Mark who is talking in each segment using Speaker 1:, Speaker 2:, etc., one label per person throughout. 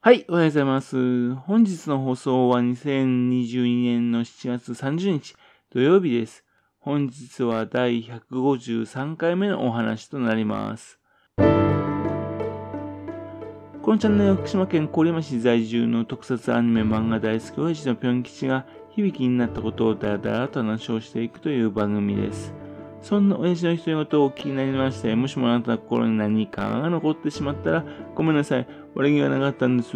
Speaker 1: はい、おはようございます。本日の放送は2022年の7月30日土曜日です。本日は第153回目のお話となります。このチャンネルは福島県郡山市在住の特撮アニメ漫画大好き親父のぴょん吉が響きになったことをだらだらと話をしていくという番組です。そんな親父の独り言をお聞きになりまして、もしもあなたの心に何かが残ってしまったらごめんなさい。悪気がなかったんです。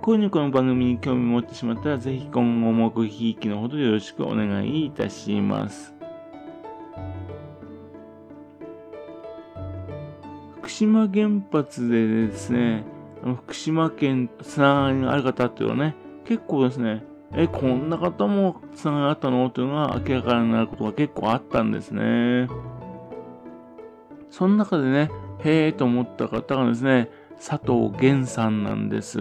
Speaker 1: こういうこの番組に興味を持ってしまったら、ぜひ今後もごひいきのほどよろしくお願いいたします。福島原発でですね、福島県つながりのある方っていうのはね、結構ですね、え、こんな方もつながったの？というのが明らかになることが結構あったんですね。その中でね、へえと思った方がですね、佐藤源さんなんです。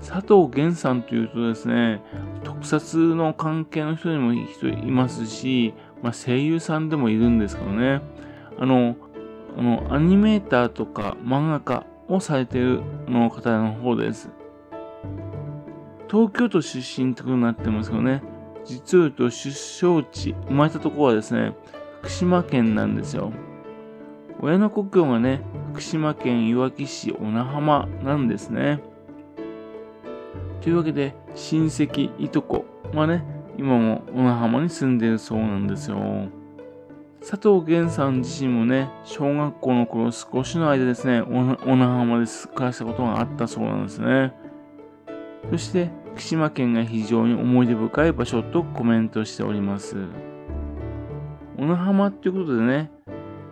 Speaker 1: 佐藤源さんというとですね、特撮の関係の人にも人いますし、まあ、声優さんでもいるんですけどね、あの、あのアニメーターとか漫画家をされているの方の方です。東京都出身ってことになってますけどね、実を言うと出生地、生まれたところはですね、福島県なんですよ。親の故郷がね、福島県いわき市小名浜なんですね。というわけで、親戚、いとこはね、今も小名浜に住んでるそうなんですよ。佐藤源さん自身もね、小学校の頃少しの間ですね、小名浜で暮らしたことがあったそうなんですね。そして、福島県が非常に思い出深い場所とコメントしております。小名浜っていうことでね、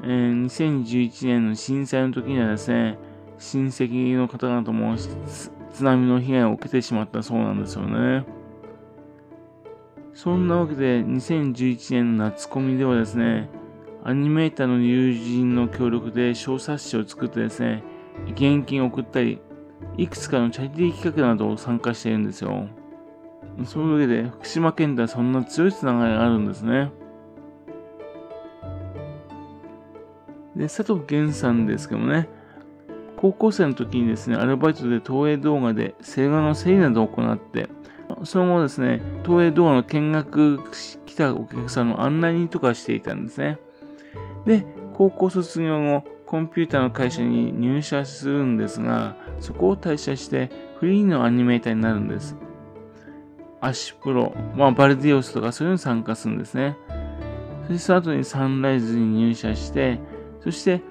Speaker 1: えー、2011年の震災の時にはですね、親戚の方々も津波の被害を受けてしまったそうなんですよね。そんなわけで2011年の夏コミではですね、アニメーターの友人の協力で小冊子を作ってですね、現金を送ったり、いくつかのチャリティー企画などを参加しているんですよ。そういうわけで、福島県ではそんな強いつながりがあるんですね。で、佐藤源さんですけどもね、高校生の時にですね、アルバイトで東映動画で映画の整理などを行って、その後ですね、東映動画の見学来たお客さんの案内人とかしていたんですね。で、高校卒業後、コンピューターの会社に入社するんですが、そこを退社してフリーのアニメーターになるんです。アシプロ、まあ、バルディオスとかそういうのに参加するんですね。そしてその後にサンライズに入社して、そして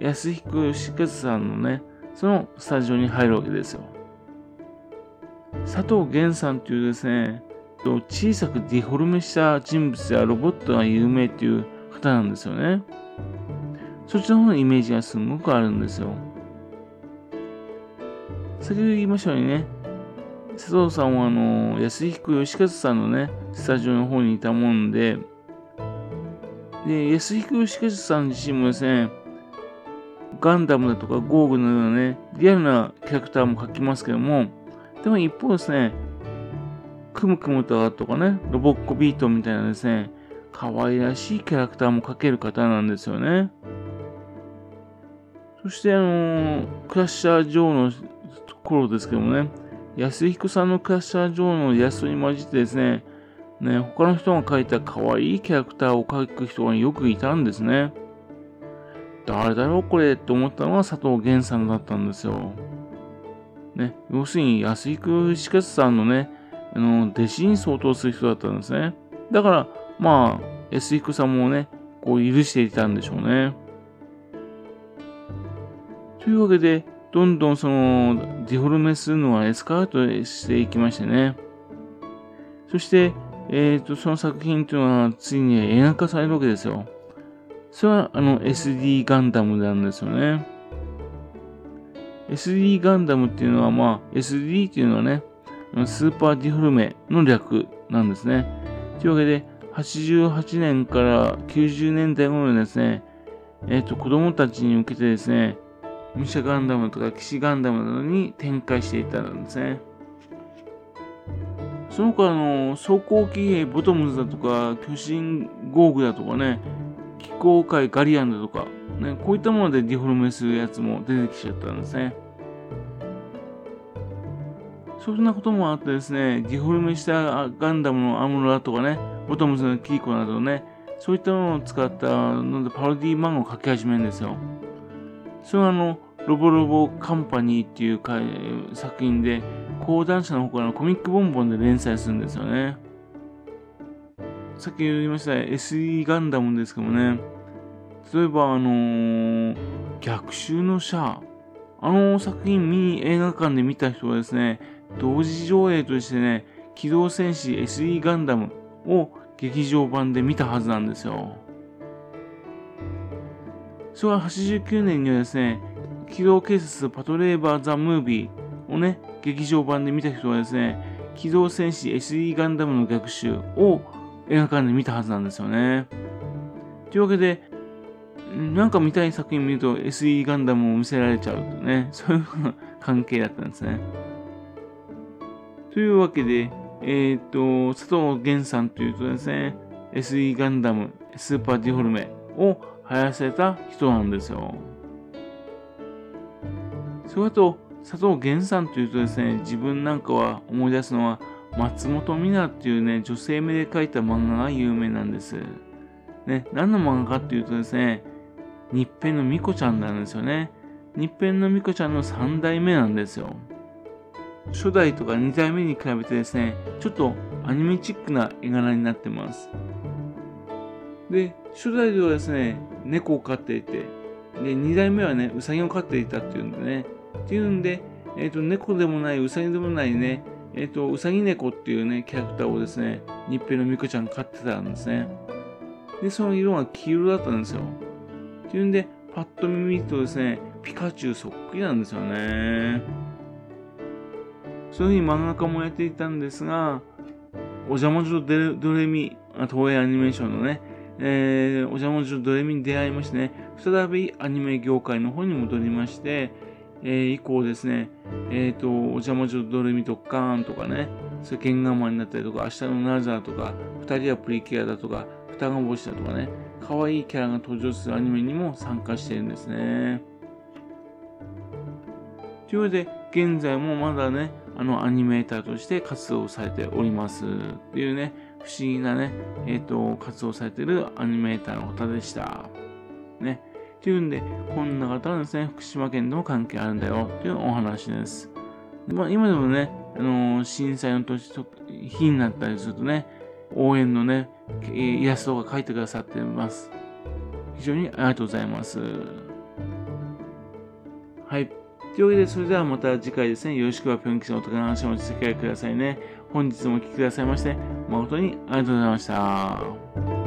Speaker 1: 安彦義和さんのね、そのスタジオに入るわけですよ。佐藤源さんというですね、小さくディフォルメした人物やロボットが有名っていう方なんですよね。そっちの方のイメージがすごくあるんですよ。先ほど言いましたようにね、佐藤さんはあの、安彦義和さんのね、スタジオの方にいたもんで、で、安彦義和さん自身もですね、ガンダムだとかゴーグのようなね、リアルなキャラクターも描きますけども、でも一方ですね、クムクムとかね、ロボッコビートみたいなですね、可愛らしいキャラクターも描ける方なんですよね。そしてあのー、クラッシャー・ジョーの頃ですけどもね、安彦さんのクラッシャー・ジョーのイラストに混じってですね、ね、他の人が描いた可愛いキャラクターを描く人がよくいたんですね。誰だろうこれって思ったのが佐藤源さんだったんですよ。ね、要するに安彦義和さんのね、あの、弟子に相当する人だったんですね。だから、まあ、安彦さんもね、こう許していたんでしょうね。というわけで、どんどんその、ディフォルメするのはエスカートしていきましてね。そして、えっ、ー、と、その作品というのは、ついに映画化されるわけですよ。それは、あの、SD ガンダムなんですよね。SD ガンダムっていうのは、まあ、SD っていうのはね、スーパーディフォルメの略なんですね。というわけで、88年から90年代頃にですね、えっ、ー、と、子供たちに向けてですね、ミシャガンダムとか騎士ガンダムなどに展開していたんですね。その他の装甲騎兵ボトムズだとか、巨神ゴーグだとかね、機構界ガリアンだとか、ね、こういったものでディフォルメするやつも出てきちゃったんですね。そんなこともあってですね、ディフォルメしたガンダムのアムロラとかね、ボトムズのキーコなどね、そういったものを使ったのでパロディー漫画を描き始めるんですよ。それはあの、ロボロボカンパニーっていう作品で、講談社の方からコミックボンボンで連載するんですよね。さっき言いました SE ガンダムですけどね、例えばあのー、逆襲のシャア、あの作品見に映画館で見た人はですね、同時上映としてね、機動戦士 SE ガンダムを劇場版で見たはずなんですよ。それは89年にはですね、機動警察パトレーバーザ・ムービーをね、劇場版で見た人はですね、機動戦士 SE ガンダムの逆襲を映画館で見たはずなんですよね。というわけで、なんか見たい作品見ると SE ガンダムを見せられちゃうとね、そういう関係だったんですね。というわけで、えっ、と、佐藤源さんというとですね、SE ガンダム、スーパーディフォルメを流行らせた人なんですよ。それと、佐藤源さんというとですね、自分なんかは思い出すのは、松本美奈っていうね、女性名で書いた漫画が有名なんです。ね、何の漫画かっていうとですね、日編のみこちゃんなんですよね。日編のみこちゃんの3代目なんですよ。初代とか2代目に比べてですね、ちょっとアニメチックな絵柄になってます。で、初代ではですね、猫を飼っていて、で、2代目はね、ウサギを飼っていたっていうんでね、っていうんで、え、ー、と、猫でもない、ウサギでもないね、えっ、ー、と、ウサギ猫っていうね、キャラクターをですね、日平のみこちゃん飼ってたんですね。で、その色が黄色だったんですよ。っていうんで、パッと見るとですね、ピカチュウそっくりなんですよね。そういうふうに漫画家もやっていたんですが、お邪魔女ドレミ、東映アニメーションのね、えー、お邪魔女ドレミに出会いましてね、再びアニメ業界の方に戻りまして、えー、以降ですね、えっ、ー、と、お邪魔女ドレミとカーンとかね、それケンガマになったりとか、明日のナザーとか、二人はプリキュアだとか、双子星だとかね、可愛いキャラが登場するアニメにも参加してるんですね。というわけで、現在もまだね、あの、アニメーターとして活動されておりますっていうね、不思議なね、えっ、ー、と、活動されてるアニメーターの方でした。ね。っていうんで、こんな方はですね、福島県とも関係あるんだよっていうお話です。まあ、今でもね、あのー、震災の年と、日になったりするとね、応援のね、イラストが描いてくださっています。非常にありがとうございます。はい。というわけで、それではまた次回ですね、よろしくはぴょん吉のお得な話をお付き合いくださいね。本日もお聴きくださいまして、誠にありがとうございました。